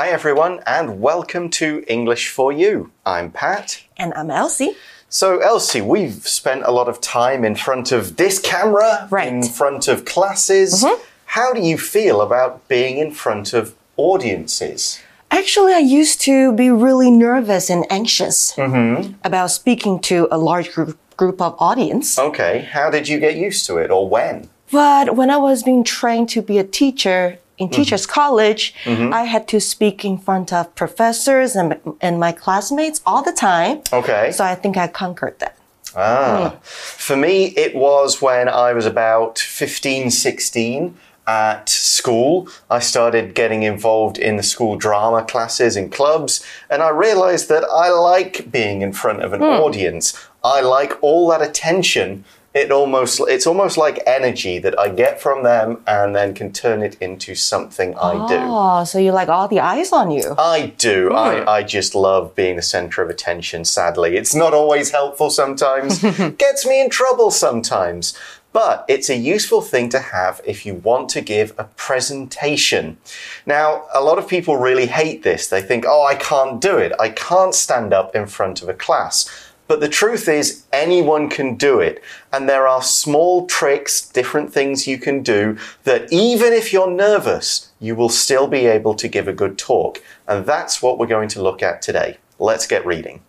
Hi, everyone, and welcome to English for You. I'm Pat. And I'm Elsie. So, Elsie, we've spent a lot of time in front of this camera, Right. in front of classes. Mm-hmm. How do you feel about being in front of audiences? Actually, I used to be really nervous and anxious mm-hmm. about speaking to a large group, group of audience. Okay, how did you get used to it, or when? But when I was being trained to be a teacher in teachers mm-hmm. college, mm-hmm. I had to speak in front of professors and, and my classmates all the time. Okay. So I think I conquered that. Ah. Mm. For me, it was when I was about 15, 16 at school. I started getting involved in the school drama classes and clubs, and I realized that I like being in front of an hmm. audience. I like all that attention. It almost it's almost like energy that I get from them and then can turn it into something I do. Ah, oh, so you like all the eyes on you. I do. I, I just love being the center of attention, sadly. It's not always helpful sometimes, gets me in trouble sometimes. But it's a useful thing to have if you want to give a presentation. Now, a lot of people really hate this. They think, oh, I can't do it. I can't stand up in front of a class. But the truth is, anyone can do it. And there are small tricks, different things you can do that even if you're nervous, you will still be able to give a good talk. And that's what we're going to look at today. Let's get reading.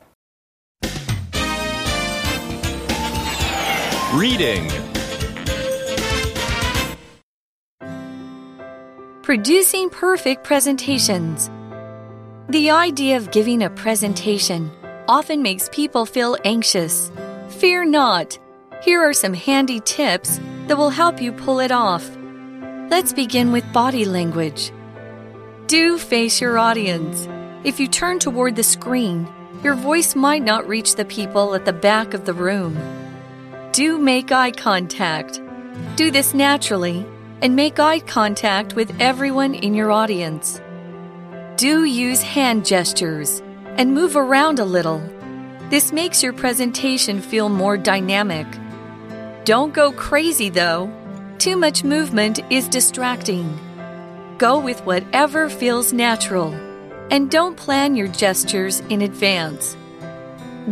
Reading. Producing perfect presentations. The idea of giving a presentation often makes people feel anxious. Fear not. Here are some handy tips that will help you pull it off. Let's begin with body language. Do face your audience. If you turn toward the screen, your voice might not reach the people at the back of the room. Do make eye contact. Do this naturally and make eye contact with everyone in your audience. Do use hand gestures and move around a little. This makes your presentation feel more dynamic. Don't go crazy though. Too much movement is distracting. Go with whatever feels natural and don't plan your gestures in advance.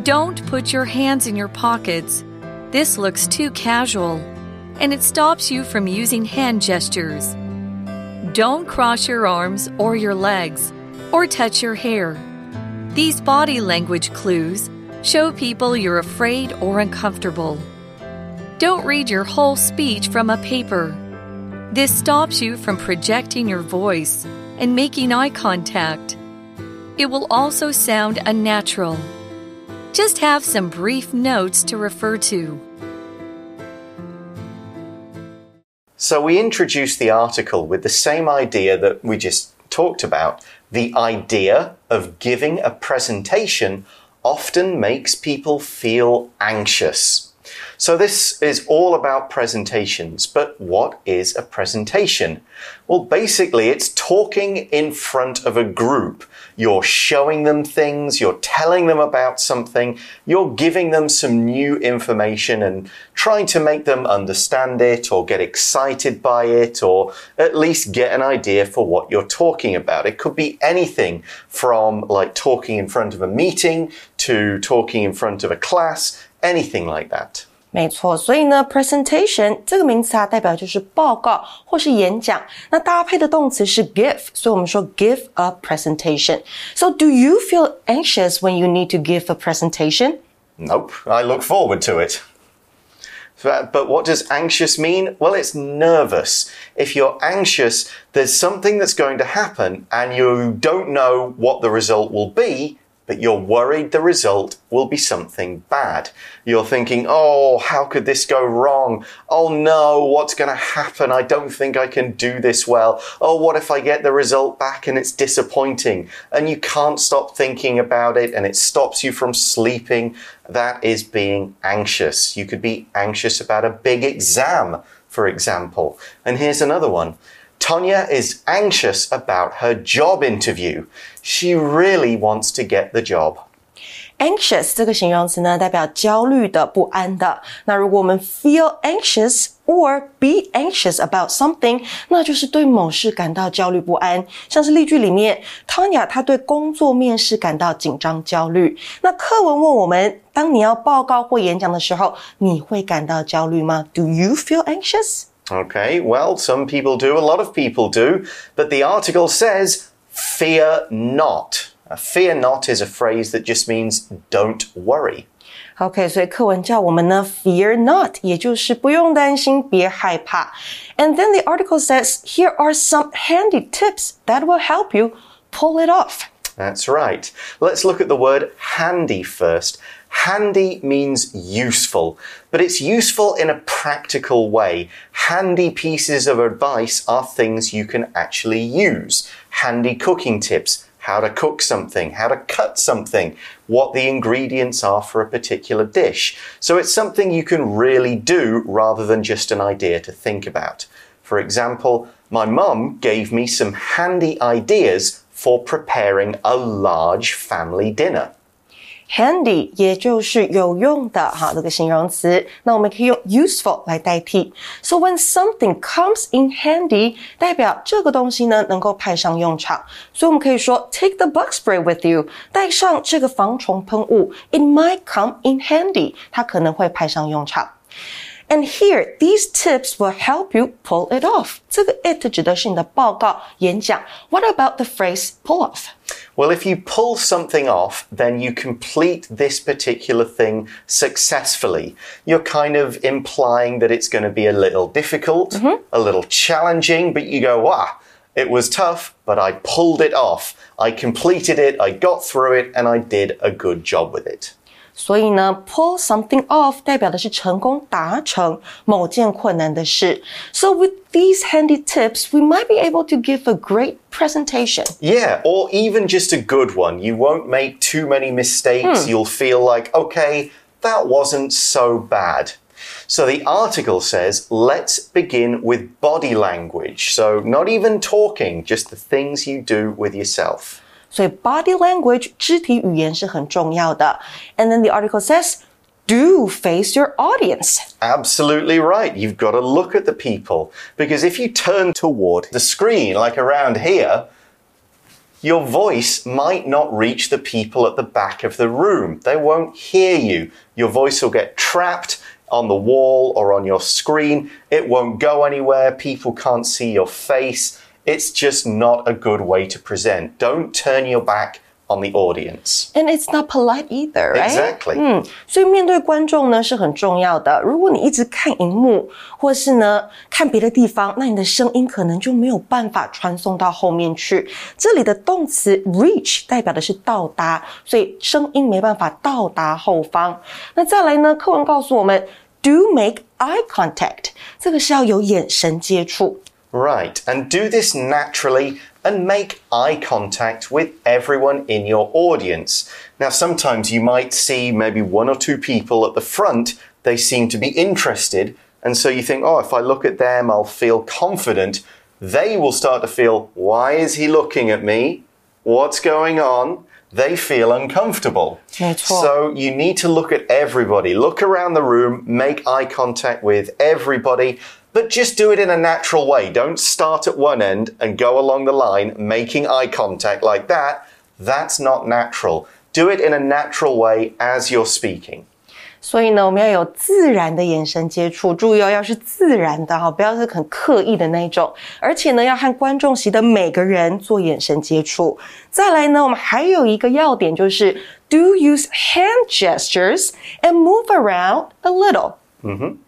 Don't put your hands in your pockets. This looks too casual and it stops you from using hand gestures. Don't cross your arms or your legs or touch your hair. These body language clues show people you're afraid or uncomfortable. Don't read your whole speech from a paper. This stops you from projecting your voice and making eye contact. It will also sound unnatural. Just have some brief notes to refer to. So, we introduced the article with the same idea that we just talked about. The idea of giving a presentation often makes people feel anxious. So, this is all about presentations, but what is a presentation? Well, basically, it's talking in front of a group. You're showing them things, you're telling them about something, you're giving them some new information and trying to make them understand it or get excited by it or at least get an idea for what you're talking about. It could be anything from like talking in front of a meeting to talking in front of a class, anything like that. 没错，所以呢，presentation 这个名词啊，代表就是报告或是演讲。那搭配的动词是 give，所以我们说 give a presentation。So do you feel anxious when you need to give a presentation? Nope, I look forward to it. So, But what does anxious mean? Well, it's nervous. If you're anxious, there's something that's going to happen and you don't know what the result will be, but you're worried the result will be something bad. You're thinking, oh, how could this go wrong? Oh no, what's going to happen? I don't think I can do this well. Oh, what if I get the result back and it's disappointing? And you can't stop thinking about it and it stops you from sleeping. That is being anxious. You could be anxious about a big exam, for example. And here's another one. Tonya is anxious about her job interview. She really wants to get the job. Anxious 这个形容词呢，代表焦虑的、不安的。那如果我们 feel anxious or be anxious about something，那就是对某事感到焦虑不安。像是例句里面，Tanya 她对工作面试感到紧张焦虑。那课文问我们，当你要报告或演讲的时候，你会感到焦虑吗？Do you feel anxious? Okay, well, some people do, a lot of people do, but the article says, fear not. Uh, fear not is a phrase that just means don't worry. OK，所以课文叫我们呢，fear not，也就是不用担心，别害怕。And then the article says here are some handy tips that will help you pull it off. That's right. Let's look at the word handy first. Handy means useful, but it's useful in a practical way. Handy pieces of advice are things you can actually use. Handy cooking tips how to cook something, how to cut something, what the ingredients are for a particular dish. So it's something you can really do rather than just an idea to think about. For example, my mum gave me some handy ideas for preparing a large family dinner handy 也就是有用的哈，这个形容词，那我们可以用 useful 来代替。So when something comes in handy，代表这个东西呢能够派上用场。所以我们可以说 take the bug spray with you，带上这个防虫喷雾，it might come in handy，它可能会派上用场。And here, these tips will help you pull it off. 这个 it 指的是你的报告、演讲。What about the phrase pull off? Well, if you pull something off, then you complete this particular thing successfully. You're kind of implying that it's going to be a little difficult, mm -hmm. a little challenging, but you go, wow, it was tough, but I pulled it off. I completed it, I got through it, and I did a good job with it. 所以呢，pull something off 代表的是成功达成某件困难的事。So with these handy tips, we might be able to give a great presentation. Yeah, or even just a good one. You won't make too many mistakes. Hmm. You'll feel like, okay, that wasn't so bad. So the article says, let's begin with body language. So not even talking, just the things you do with yourself. 所以 body language 肢体语言是很重要的。And then the article says. Do face your audience. Absolutely right. You've got to look at the people. Because if you turn toward the screen, like around here, your voice might not reach the people at the back of the room. They won't hear you. Your voice will get trapped on the wall or on your screen. It won't go anywhere. People can't see your face. It's just not a good way to present. Don't turn your back on the audience. And it's not polite either, right? Exactly. 嗯，所以面对观众呢是很重要的。如果你一直看荧幕，或是呢看别的地方，那你的声音可能就没有办法传送到后面去。这里的动词 reach 代表的是到达，所以声音没办法到达后方。那再来呢，课文告诉我们，do make eye contact，这个是要有眼神接触。 Right, and do this naturally and make eye contact with everyone in your audience. Now, sometimes you might see maybe one or two people at the front, they seem to be interested, and so you think, oh, if I look at them, I'll feel confident. They will start to feel, why is he looking at me? What's going on? They feel uncomfortable. So you need to look at everybody. Look around the room, make eye contact with everybody but just do it in a natural way. Don't start at one end and go along the line making eye contact like that. That's not natural. Do it in a natural way as you're speaking. 所以呢，我们要有自然的眼神接触，注意哦，要是自然的哈，不要是很刻意的那种。而且呢，要和观众席的每个人做眼神接触。再来呢，我们还有一个要点就是 do use hand gestures and move around a little。嗯哼。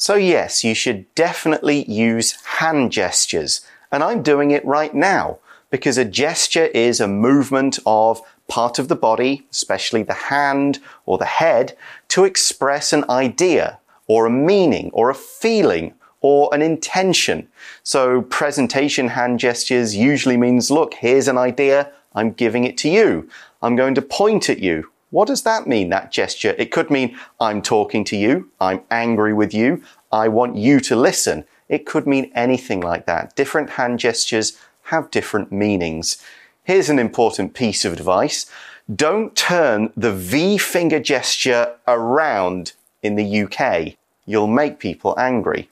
So, yes, you should definitely use hand gestures. And I'm doing it right now because a gesture is a movement of part of the body, especially the hand or the head, to express an idea or a meaning or a feeling or an intention. So presentation hand gestures usually means, look, here's an idea. I'm giving it to you. I'm going to point at you. What does that mean, that gesture? It could mean I'm talking to you, I'm angry with you, I want you to listen. It could mean anything like that. Different hand gestures have different meanings. Here's an important piece of advice. Don't turn the V finger gesture around in the UK. You'll make people angry.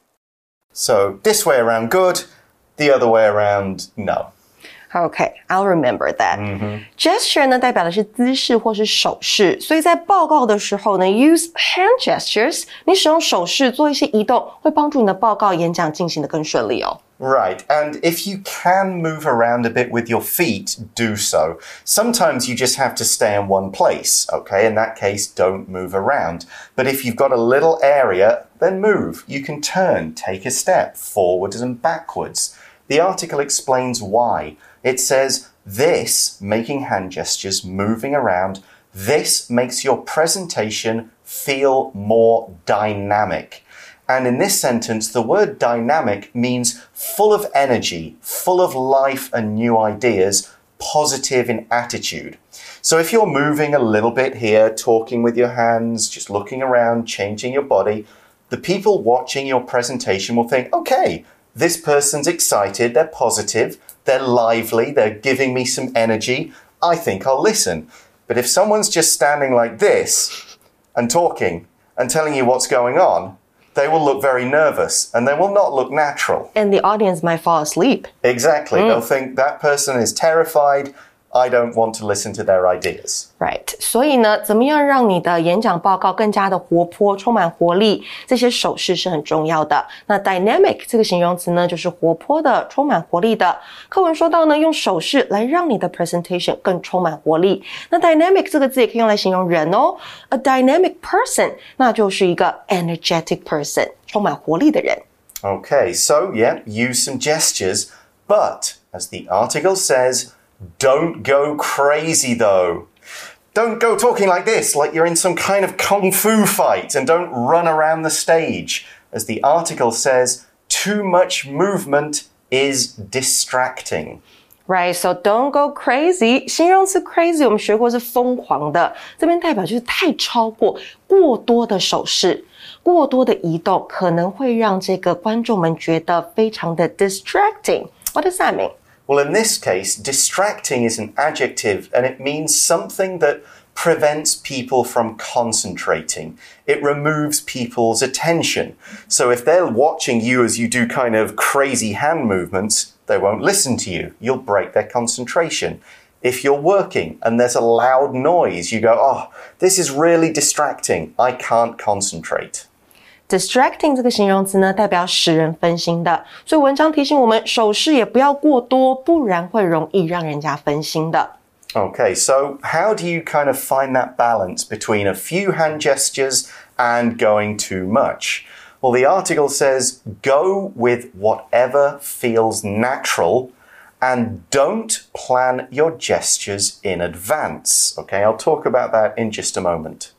So, this way around, good. The other way around, no. Okay, I'll remember that. Gesture 呢代表的是姿势或是手势，所以在报告的时候呢，use hand gestures，你使用手势做一些移动，会帮助你的报告演讲进行的更顺利哦。 Right, and if you can move around a bit with your feet, do so. Sometimes you just have to stay in one place, okay? In that case, don't move around. But if you've got a little area, then move. You can turn, take a step forwards and backwards. The article explains why. It says, this, making hand gestures, moving around, this makes your presentation feel more dynamic. And in this sentence, the word dynamic means full of energy, full of life and new ideas, positive in attitude. So if you're moving a little bit here, talking with your hands, just looking around, changing your body, the people watching your presentation will think, okay, this person's excited, they're positive, they're lively, they're giving me some energy. I think I'll listen. But if someone's just standing like this and talking and telling you what's going on, they will look very nervous and they will not look natural. And the audience might fall asleep. Exactly. Mm. They'll think that person is terrified. I don't want to listen to their ideas. Right，所以呢，怎么样让你的演讲报告更加的活泼、充满活力？这些手势是很重要的。那 dynamic 这个形容词呢，就是活泼的、充满活力的。课文说到呢，用手势来让你的 presentation 更充满活力。那 dynamic 这个字也可以用来形容人哦，a dynamic person，那就是一个 energetic person，充满活力的人。 Okay, so yeah, use some gestures, but as the article says, don't go crazy though. Don't go talking like this, like you're in some kind of kung fu fight, and don't run around the stage. As the article says, too much movement is distracting. Right, so don't go crazy. 形容词 crazy 我们学过是疯狂的，这边代表就是太超过、过多的手势、过多的移动，可能会让这个观众们觉得非常的 distracting. What does that mean? Well, in this case, distracting is an adjective and it means something that prevents people from concentrating. It removes people's attention. So if they're watching you as you do kind of crazy hand movements, they won't listen to you. You'll break their concentration. If you're working and there's a loud noise, you go, oh, this is really distracting. I can't concentrate Distracting 这个形容词呢，代表使人分心的，所以文章提醒我们，手势也不要过多，不然会容易让人家分心的。 Okay, so how do you kind of find that balance between a few hand gestures and going too much? Well, the article says go with whatever feels natural and don't plan your gestures in advance. Okay, I'll talk about that in just a moment.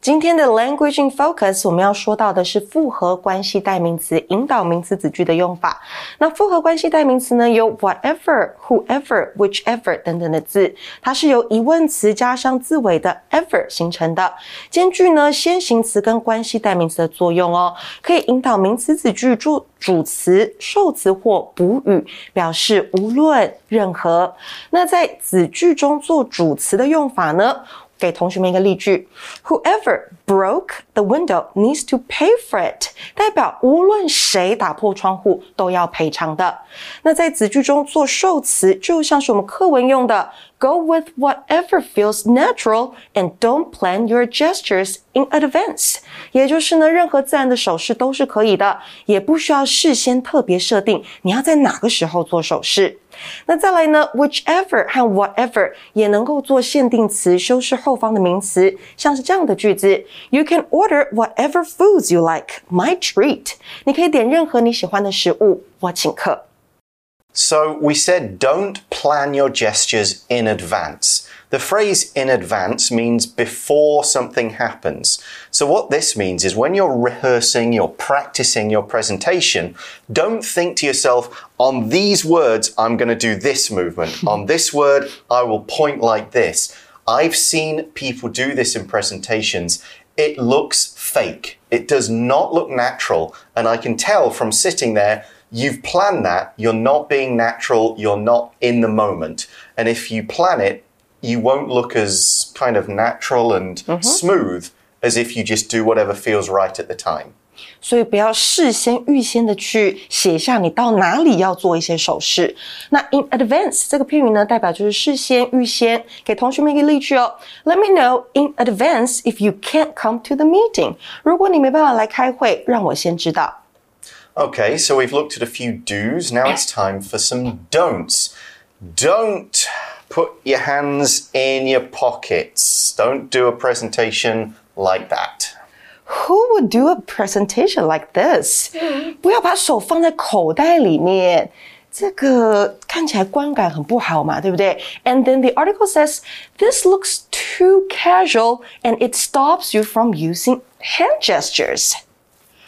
今天的 language in focus 我们要说到的是复合关系代名词引导名词子句的用法。那复合关系代名词呢，有 whatever、whoever、whichever 等等的字，它是由疑问词加上字尾的 ever 形成的，兼具呢先行词跟关系代名词的作用哦，可以引导名词子句做主词、受词或补语，表示无论任何。那在子句中做主词的用法呢？给同学们一个例句：Whoever broke the window needs to pay for it，代表无论谁打破窗户都要赔偿的。那在子句中做受词，就像是我们课文用的 “Go with whatever feels natural and don't plan your gestures in advance”，也就是呢，任何自然的手势都是可以的，也不需要事先特别设定你要在哪个时候做手势。那再来呢，whichever 和 whatever 也能够做限定词，修饰后方的名词，像是这样的句子：You can order whatever foods you like, my treat。你可以点任何你喜欢的食物，我请客。 So we said don't plan your gestures in advance. The phrase in advance means before something happens. So what this means is when you're rehearsing, you're practicing your presentation, don't think to yourself, on these words, I'm going to do this movement. on this word, I will point like this. I've seen people do this in presentations. It looks fake. It does not look natural. And I can tell from sitting there, you've planned that. You're not being natural. You're not in the moment. And if you plan it, you won't look as kind of natural and smooth as if you just do whatever feels right at the time. 所以不要事先预先的去写下你到哪里要做一些手势。那 in advance 这个片语呢，代表就是事先、预先。给同学们一个例句哦，Let me know in advance if you can't come to the meeting。如果你没办法来开会，让我先知道。 Okay, so we've looked at a few do's. Now it's time for some don'ts. Don't put your hands in your pockets. Don't do a presentation like that. Who would do a presentation like this？不要把手放在口袋里面，这个看起来观感很不好嘛，对不对？And then the article says this looks too casual and it stops you from using hand gestures.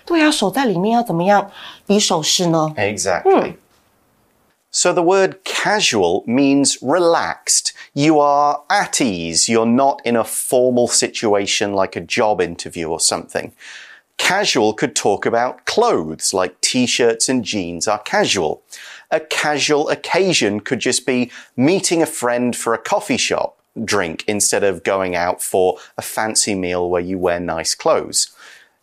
对啊，手在里面要怎么样比手势呢？ Exactly. so the word casual means relaxed. You are at ease. You're not in a formal situation like a job interview or something. Casual could talk about clothes, like t-shirts and jeans are casual. A casual occasion could just be meeting a friend for a coffee shop drink instead of going out for a fancy meal where you wear nice clothes.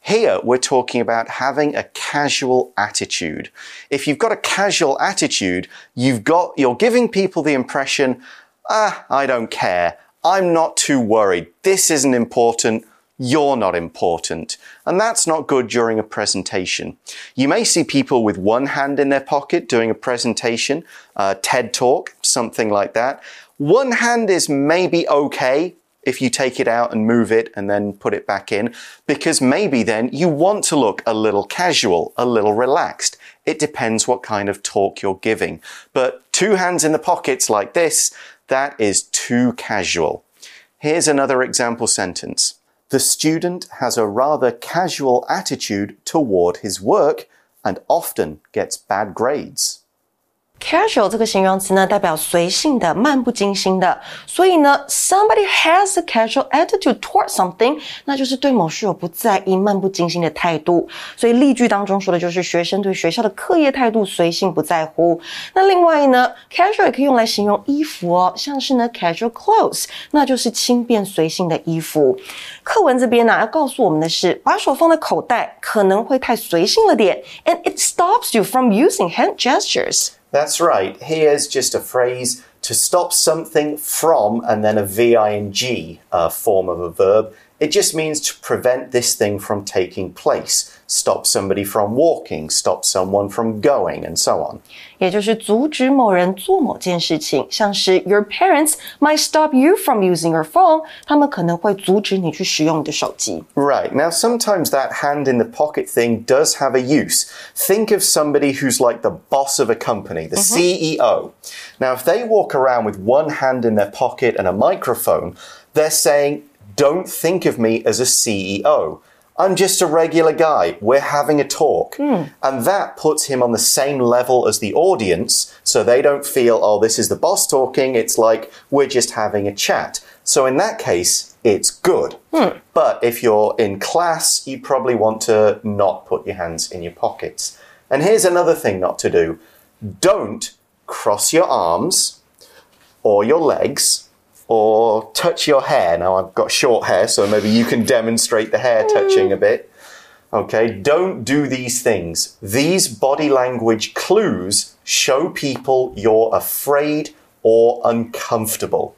Here, we're talking about having a casual attitude. If you've got a casual attitude, you've got, you're giving people the impression, ah, I don't care. I'm not too worried. This isn't important. You're not important. And that's not good during a presentation. You may see people with one hand in their pocket doing a presentation, a TED talk, something like that. One hand is maybe okay if you take it out and move it and then put it back in, because maybe then you want to look a little casual, a little relaxed. It depends what kind of talk you're giving. But two hands in the pockets like this, that is too casual. Here's another example sentence. The student has a rather casual attitude toward his work and often gets bad grades. Casual 这个形容词呢，代表随性的、漫不经心的。所以呢，somebody has a casual attitude towards something，那就是对某事有不在意、漫不经心的态度。所以例句当中说的就是学生对学校的课业态度随性不在乎。那另外呢，casual 也可以用来形容衣服哦，像是呢 casual clothes，那就是轻便随性的衣服。课文这边呢、要告诉我们的是，把手放在口袋可能会太随性了点，and it stops you from using hand gestures。That's right. Here's just a phrase to stop something from and then a uh, form of a verb. It just means to prevent this thing from taking place. Stop somebody from walking, stop someone from going, and so on. 也就是阻止某人做某件事情，像是 Your parents might stop you from using your phone，他们可能会阻止你去使用你的手机。 Right. Now, sometimes that hand in the pocket thing does have a use. Think of somebody who's like the boss of a company, the CEO. Now, if they walk around with one hand in their pocket and a microphone, they're saying, don't think of me as a CEO. I'm just a regular guy. We're having a talk. Hmm. And that puts him on the same level as the audience, so they don't feel, oh, this is the boss talking. It's like we're just having a chat. So in that case, it's good. Hmm. But if you're in class, you probably want to not put your hands in your pockets. And here's another thing not to do don't cross your arms or your legs or touch your hair. Now, I've got short hair, so maybe you can demonstrate the hair touching a bit. Okay, don't do these things. These body language clues show people you're afraid or uncomfortable.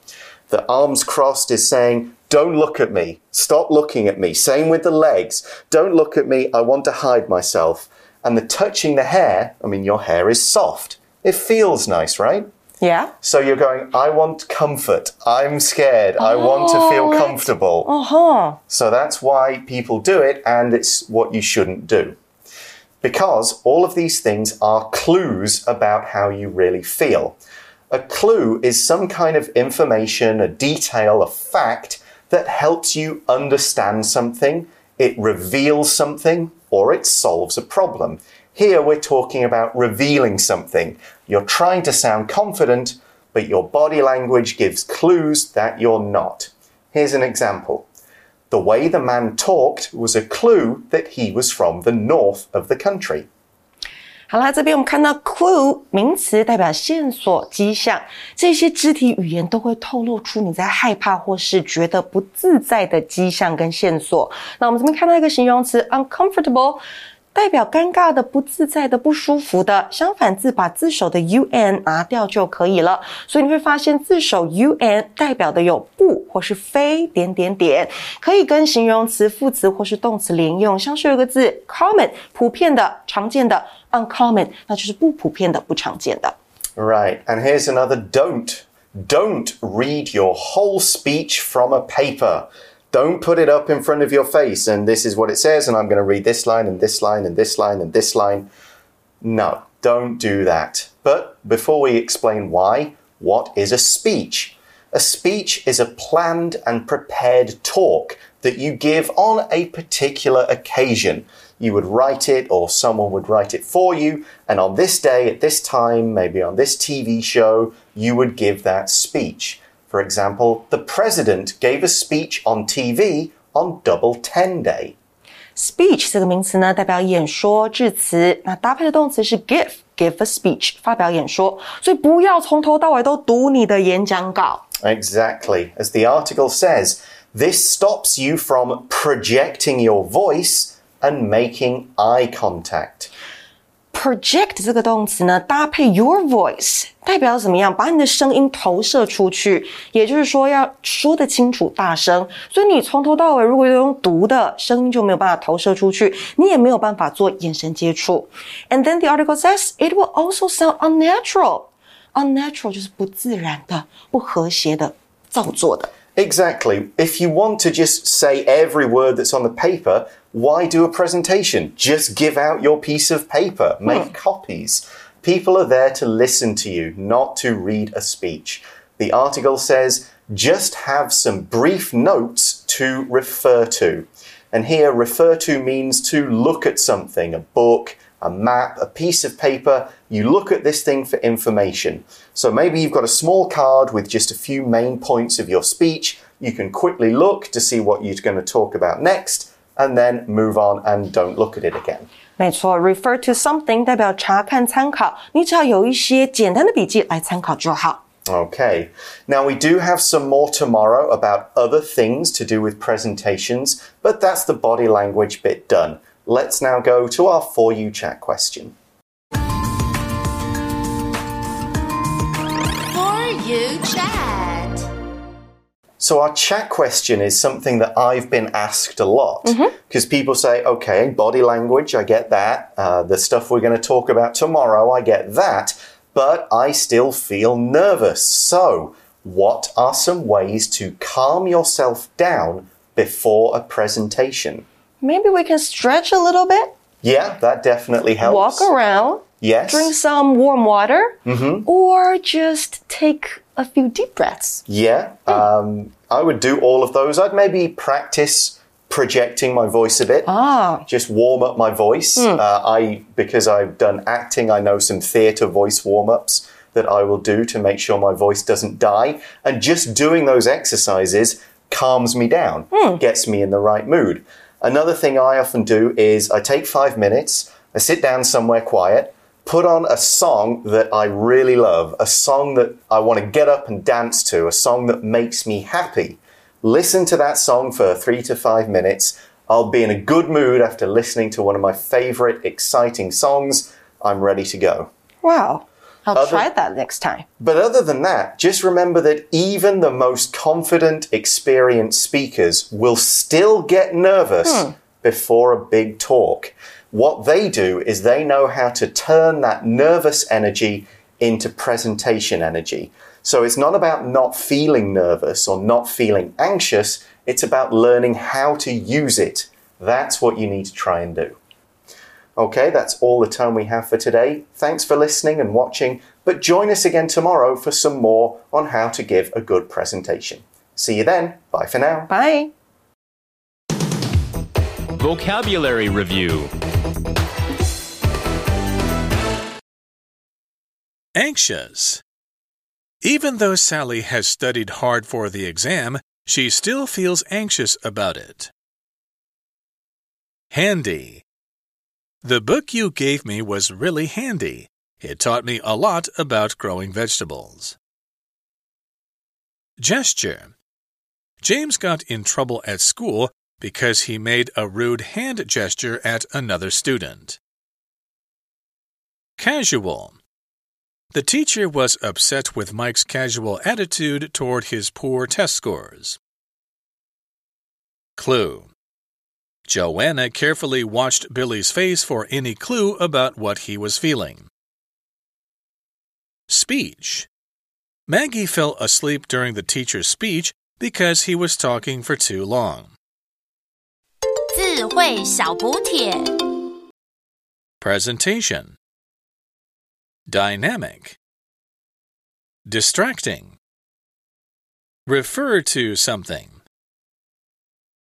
The arms crossed is saying, Don't look at me. Stop looking at me. Same with the legs. Don't look at me. I want to hide myself. And the touching the hair, I mean, your hair is soft. It feels nice, right? Yeah. So you're going, I want comfort. I'm scared. I want to feel Oh, comfortable. Uh-huh. 哦吼，So that's why people do it, and it's what you shouldn't do. Because all of these things are clues about how you really feel. A clue is some kind of information, a detail, a fact that helps you understand something, it reveals something, or it solves a problem. Here we're talking about revealing something. You're trying to sound confident, but your body language gives clues that you're not. Here's an example. The way the man talked was a clue that he was from the north of the country. 好啦，这边我们看到 clue 名词代表线索、迹象，这些肢体语言都会透露出你在害怕或是觉得不自在的迹象跟线索。那我们这边看到一个形容词 uncomfortable。 代表尴尬的、不自在的、不舒服的，相反字把字首的 un 拿掉就可以了。所以你会发现字首 un 代表的有不或是非点点点，可以跟形容词、副词或是动词连用。像是有个字 common 普遍的、常见的，uncommon 那就是不普遍的、不常见的。Right, and here's another don't. Don't read your whole speech from a paper. Don't put it up in front of your face and this is what it says, and I'm going to read this line and this line and this line and this line. No, don't do that. But before we explain why, what is a speech? A speech is a planned and prepared talk that you give on a particular occasion. You would write it, or someone would write it for you, and on this day, at this time, maybe on this TV show, you would give that speech. For example, the president gave a speech on TV on Double Ten Day. Speech 这个名词呢，代表演说、致辞。那搭配的动词是 give，give a speech，发表演说。所以不要从头到尾都读你的演讲稿。Exactly. As the article says, this stops you from projecting your voice and making eye contact. project 这个动词呢，搭配 your voice，代表怎么样？把你的声音投射出去，也就是说要说得清楚、大声。所以你从头到尾如果用读的声音，就没有办法投射出去，你也没有办法做眼神接触。And then the article says it will also sound unnatural. Unnatural 就是不自然的、不和谐的、造作的。Exactly. If you want to just say every word that's on the paper, why do a presentation? Just give out your piece of paper, make hmm. copies. People are there to listen to you, not to read a speech. The article says just have some brief notes to refer to. And here, refer to means to look at something, a book, a map, a piece of paper. You look at this thing for information. So maybe you've got a small card with just a few main points of your speech. You can quickly look to see what you're going to talk about next and then move on and don't look at it again. 没错，refer to something 代表查看、参考，你只要有一些简单的笔记来参考就好。Okay, now we do have some more tomorrow about other things to do with presentations, but that's the body language bit done. Let's now go to our For You Chat question. For You Chat. So, our chat question is something that I've been asked a lot because mm-hmm. people say, okay, body language, I get that. Uh, the stuff we're going to talk about tomorrow, I get that. But I still feel nervous. So, what are some ways to calm yourself down before a presentation? maybe we can stretch a little bit. Yeah, that definitely helps. Walk around. Yes. Drink some warm water. Mm -hmm. Or just take a few deep breaths. Yeah, um, I would do all of those. I'd maybe practice projecting my voice a bit. Ah. Just warm up my voice. Mm. Uh, I because I've done acting, I know some theatre voice warm ups that I will do to make sure my voice doesn't die. And just doing those exercises calms me down, mm. gets me in the right mood. Another thing I often do is I take five minutes, I sit down somewhere quiet, put on a song that I really love, a song that I want to get up and dance to, a song that makes me happy. Listen to that song for three to five minutes. I'll be in a good mood after listening to one of my favorite, exciting songs. I'm ready to go. Wow. I'll other, try that next time. But other than that, just remember that even the most confident, experienced speakers will still get nervous hmm. before a big talk. What they do is they know how to turn that nervous energy into presentation energy. So it's not about not feeling nervous or not feeling anxious, it's about learning how to use it. That's what you need to try and do. Okay, that's all the time we have for today. Thanks for listening and watching, but join us again tomorrow for some more on how to give a good presentation. See you then. Bye for now. Bye. Vocabulary Review Anxious. Even though Sally has studied hard for the exam, she still feels anxious about it. Handy. The book you gave me was really handy. It taught me a lot about growing vegetables. Gesture James got in trouble at school because he made a rude hand gesture at another student. Casual The teacher was upset with Mike's casual attitude toward his poor test scores. Clue Joanna carefully watched Billy's face for any clue about what he was feeling. Speech Maggie fell asleep during the teacher's speech because he was talking for too long. Presentation Dynamic Distracting Refer to something.